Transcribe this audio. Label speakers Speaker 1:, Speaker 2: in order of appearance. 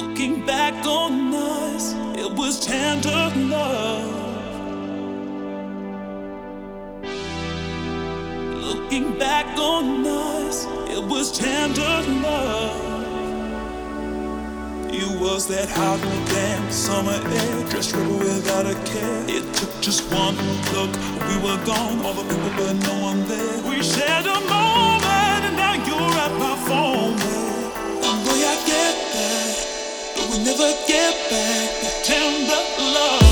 Speaker 1: Looking back on us, it was tender love. Looking back on us, it was tender love. You was that hot damn summer air, dressed rebel without a care. It took just one look, we were gone, all the people but no one there. We shared a moment, never get back. Tender love.